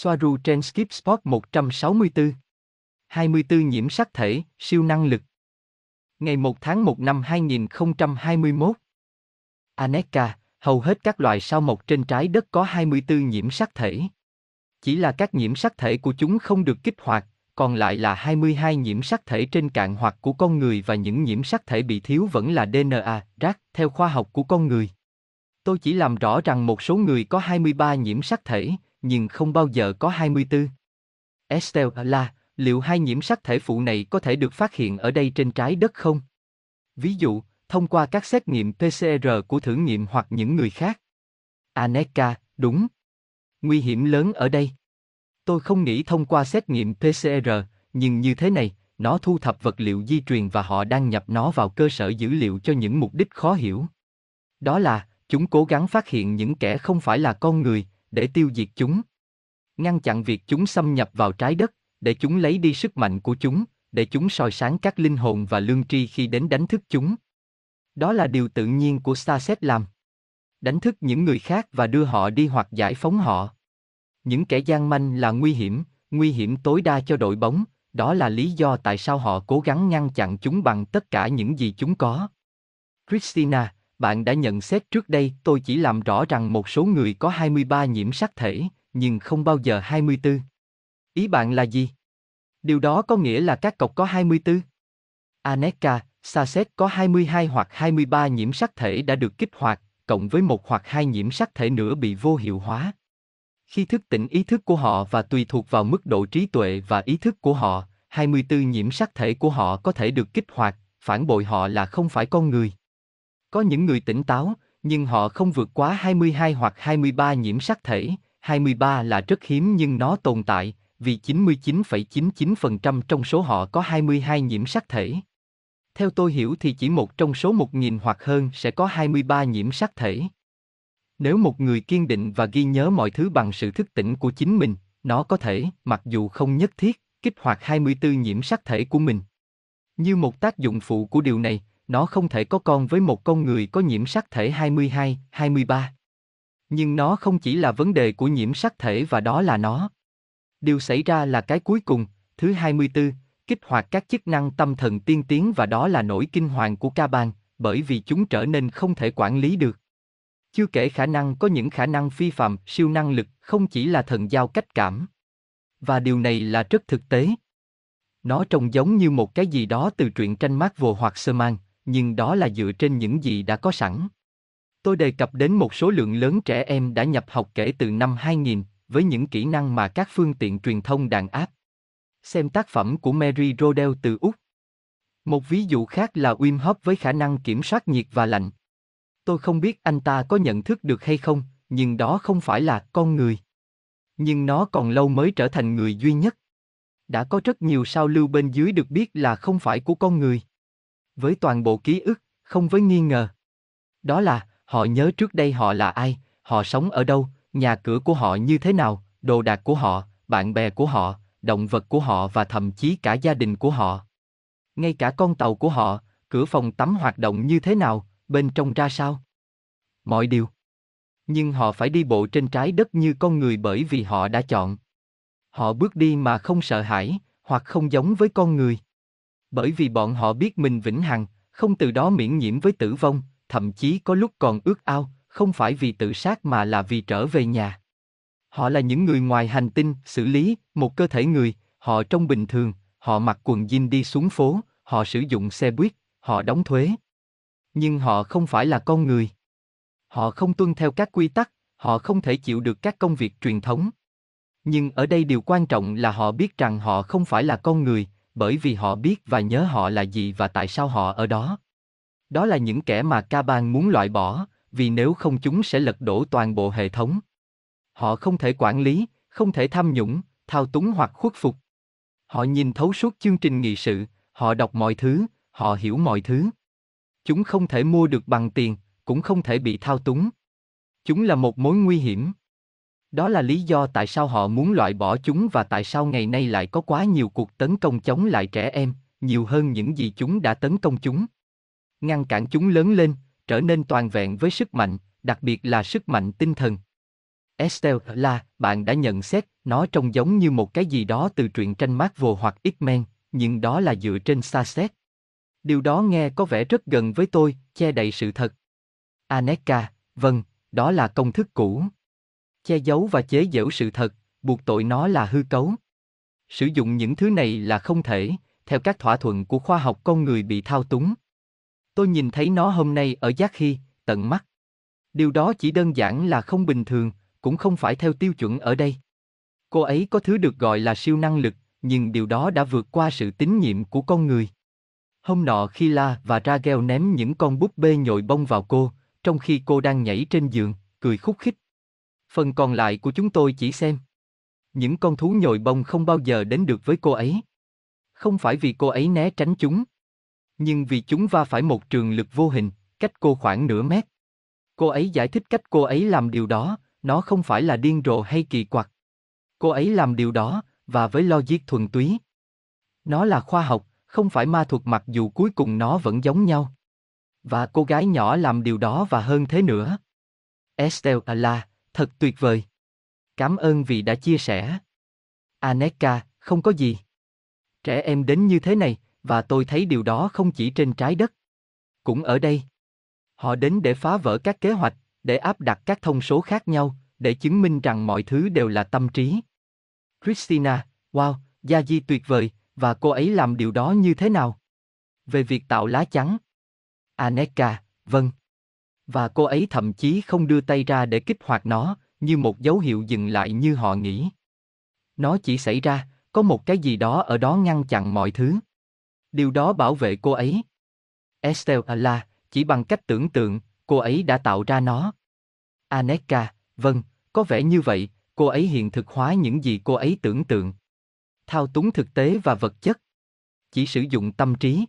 Soaru trên Skip Spot 164. 24 nhiễm sắc thể, siêu năng lực. Ngày 1 tháng 1 năm 2021. Aneka, hầu hết các loài sao mộc trên trái đất có 24 nhiễm sắc thể. Chỉ là các nhiễm sắc thể của chúng không được kích hoạt, còn lại là 22 nhiễm sắc thể trên cạn hoặc của con người và những nhiễm sắc thể bị thiếu vẫn là DNA, rác, theo khoa học của con người. Tôi chỉ làm rõ rằng một số người có 23 nhiễm sắc thể, nhưng không bao giờ có 24. Estelle là, liệu hai nhiễm sắc thể phụ này có thể được phát hiện ở đây trên trái đất không? Ví dụ, thông qua các xét nghiệm PCR của thử nghiệm hoặc những người khác. Aneka, đúng. Nguy hiểm lớn ở đây. Tôi không nghĩ thông qua xét nghiệm PCR, nhưng như thế này, nó thu thập vật liệu di truyền và họ đang nhập nó vào cơ sở dữ liệu cho những mục đích khó hiểu. Đó là, chúng cố gắng phát hiện những kẻ không phải là con người, để tiêu diệt chúng. Ngăn chặn việc chúng xâm nhập vào trái đất, để chúng lấy đi sức mạnh của chúng, để chúng soi sáng các linh hồn và lương tri khi đến đánh thức chúng. Đó là điều tự nhiên của Starset làm. Đánh thức những người khác và đưa họ đi hoặc giải phóng họ. Những kẻ gian manh là nguy hiểm, nguy hiểm tối đa cho đội bóng, đó là lý do tại sao họ cố gắng ngăn chặn chúng bằng tất cả những gì chúng có. Christina, bạn đã nhận xét trước đây tôi chỉ làm rõ rằng một số người có 23 nhiễm sắc thể, nhưng không bao giờ 24. Ý bạn là gì? Điều đó có nghĩa là các cọc có 24? Aneka, Saset có 22 hoặc 23 nhiễm sắc thể đã được kích hoạt, cộng với một hoặc hai nhiễm sắc thể nữa bị vô hiệu hóa. Khi thức tỉnh ý thức của họ và tùy thuộc vào mức độ trí tuệ và ý thức của họ, 24 nhiễm sắc thể của họ có thể được kích hoạt, phản bội họ là không phải con người. Có những người tỉnh táo, nhưng họ không vượt quá 22 hoặc 23 nhiễm sắc thể, 23 là rất hiếm nhưng nó tồn tại, vì 99,99% trong số họ có 22 nhiễm sắc thể. Theo tôi hiểu thì chỉ một trong số 1.000 hoặc hơn sẽ có 23 nhiễm sắc thể. Nếu một người kiên định và ghi nhớ mọi thứ bằng sự thức tỉnh của chính mình, nó có thể, mặc dù không nhất thiết, kích hoạt 24 nhiễm sắc thể của mình. Như một tác dụng phụ của điều này, nó không thể có con với một con người có nhiễm sắc thể 22, 23. Nhưng nó không chỉ là vấn đề của nhiễm sắc thể và đó là nó. Điều xảy ra là cái cuối cùng, thứ 24, kích hoạt các chức năng tâm thần tiên tiến và đó là nỗi kinh hoàng của ca bang, bởi vì chúng trở nên không thể quản lý được. Chưa kể khả năng có những khả năng phi phạm, siêu năng lực, không chỉ là thần giao cách cảm. Và điều này là rất thực tế. Nó trông giống như một cái gì đó từ truyện tranh Marvel hoặc sơ mang, nhưng đó là dựa trên những gì đã có sẵn. Tôi đề cập đến một số lượng lớn trẻ em đã nhập học kể từ năm 2000, với những kỹ năng mà các phương tiện truyền thông đàn áp. Xem tác phẩm của Mary Rodell từ Úc. Một ví dụ khác là Wim Hof với khả năng kiểm soát nhiệt và lạnh. Tôi không biết anh ta có nhận thức được hay không, nhưng đó không phải là con người. Nhưng nó còn lâu mới trở thành người duy nhất. Đã có rất nhiều sao lưu bên dưới được biết là không phải của con người. Với toàn bộ ký ức, không với nghi ngờ. Đó là, họ nhớ trước đây họ là ai, họ sống ở đâu, nhà cửa của họ như thế nào, đồ đạc của họ, bạn bè của họ, động vật của họ và thậm chí cả gia đình của họ. Ngay cả con tàu của họ, cửa phòng tắm hoạt động như thế nào, bên trong ra sao. Mọi điều. Nhưng họ phải đi bộ trên trái đất như con người bởi vì họ đã chọn. Họ bước đi mà không sợ hãi, hoặc không giống với con người. Bởi vì bọn họ biết mình vĩnh hằng, không từ đó miễn nhiễm với tử vong, thậm chí có lúc còn ước ao, không phải vì tự sát mà là vì trở về nhà. Họ là những người ngoài hành tinh, xử lý, một cơ thể người, họ trông bình thường, họ mặc quần jean đi xuống phố, họ sử dụng xe buýt, họ đóng thuế. Nhưng họ không phải là con người. Họ không tuân theo các quy tắc, họ không thể chịu được các công việc truyền thống. Nhưng ở đây điều quan trọng là họ biết rằng họ không phải là con người, bởi vì họ biết và nhớ họ là gì và tại sao họ ở đó. Đó là những kẻ mà ca bang muốn loại bỏ, vì nếu không chúng sẽ lật đổ toàn bộ hệ thống. Họ không thể quản lý, không thể tham nhũng, thao túng hoặc khuất phục. Họ nhìn thấu suốt chương trình nghị sự, họ đọc mọi thứ, họ hiểu mọi thứ. Chúng không thể mua được bằng tiền, cũng không thể bị thao túng. Chúng là một mối nguy hiểm. Đó là lý do tại sao họ muốn loại bỏ chúng và tại sao ngày nay lại có quá nhiều cuộc tấn công chống lại trẻ em, nhiều hơn những gì chúng đã tấn công chúng. Ngăn cản chúng lớn lên, trở nên toàn vẹn với sức mạnh, đặc biệt là sức mạnh tinh thần. Estelle là, bạn đã nhận xét, Nó trông giống như một cái gì đó từ truyện tranh Marvel hoặc X-Men, nhưng đó là dựa trên xa xét. Điều đó nghe có vẻ rất gần với tôi, che đậy sự thật. Aneka, vâng, đó là công thức cũ. Che giấu và chế giễu sự thật, buộc tội nó là hư cấu. Sử dụng những thứ này là không thể, theo các thỏa thuận của khoa học con người bị thao túng. Tôi nhìn thấy nó hôm nay ở Giác khi, tận mắt. Điều đó chỉ đơn giản là không bình thường, cũng không phải theo tiêu chuẩn ở đây. Cô ấy có thứ được gọi là siêu năng lực, nhưng điều đó đã vượt qua sự tín nhiệm của con người. Hôm nọ khi La và Ragel ném những con búp bê nhồi bông vào cô, trong khi cô đang nhảy trên giường, cười khúc khích. Phần còn lại của chúng tôi chỉ xem. Những con thú nhồi bông không bao giờ đến được với cô ấy. Không phải vì cô ấy né tránh chúng, nhưng vì chúng va phải một trường lực vô hình, cách cô khoảng nửa mét. Cô ấy giải thích cách cô ấy làm điều đó, nó không phải là điên rồ hay kỳ quặc. Cô ấy làm điều đó, và với logic thuần túy. Nó là khoa học, không phải ma thuật mặc dù cuối cùng nó vẫn giống nhau. Và cô gái nhỏ làm điều đó và hơn thế nữa. Estelle là, thật tuyệt vời. Cảm ơn vì đã chia sẻ. Aneka, không có gì. Trẻ em đến như thế này, và tôi thấy điều đó không chỉ trên trái đất. Cũng ở đây. Họ đến để phá vỡ các kế hoạch, để áp đặt các thông số khác nhau, để chứng minh rằng mọi thứ đều là tâm trí. Christina, wow, Gia Di tuyệt vời, và cô ấy làm điều đó như thế nào? Về việc tạo lá chắn. Aneka, vâng. Và cô ấy thậm chí không đưa tay ra để kích hoạt nó, như một dấu hiệu dừng lại như họ nghĩ. Nó chỉ xảy ra, có một cái gì đó ở đó ngăn chặn mọi thứ. Điều đó bảo vệ cô ấy. Estelle Allah, chỉ bằng cách tưởng tượng, cô ấy đã tạo ra nó. Aneka, vâng, có vẻ như vậy, cô ấy hiện thực hóa những gì cô ấy tưởng tượng. Thao túng thực tế và vật chất. Chỉ sử dụng tâm trí.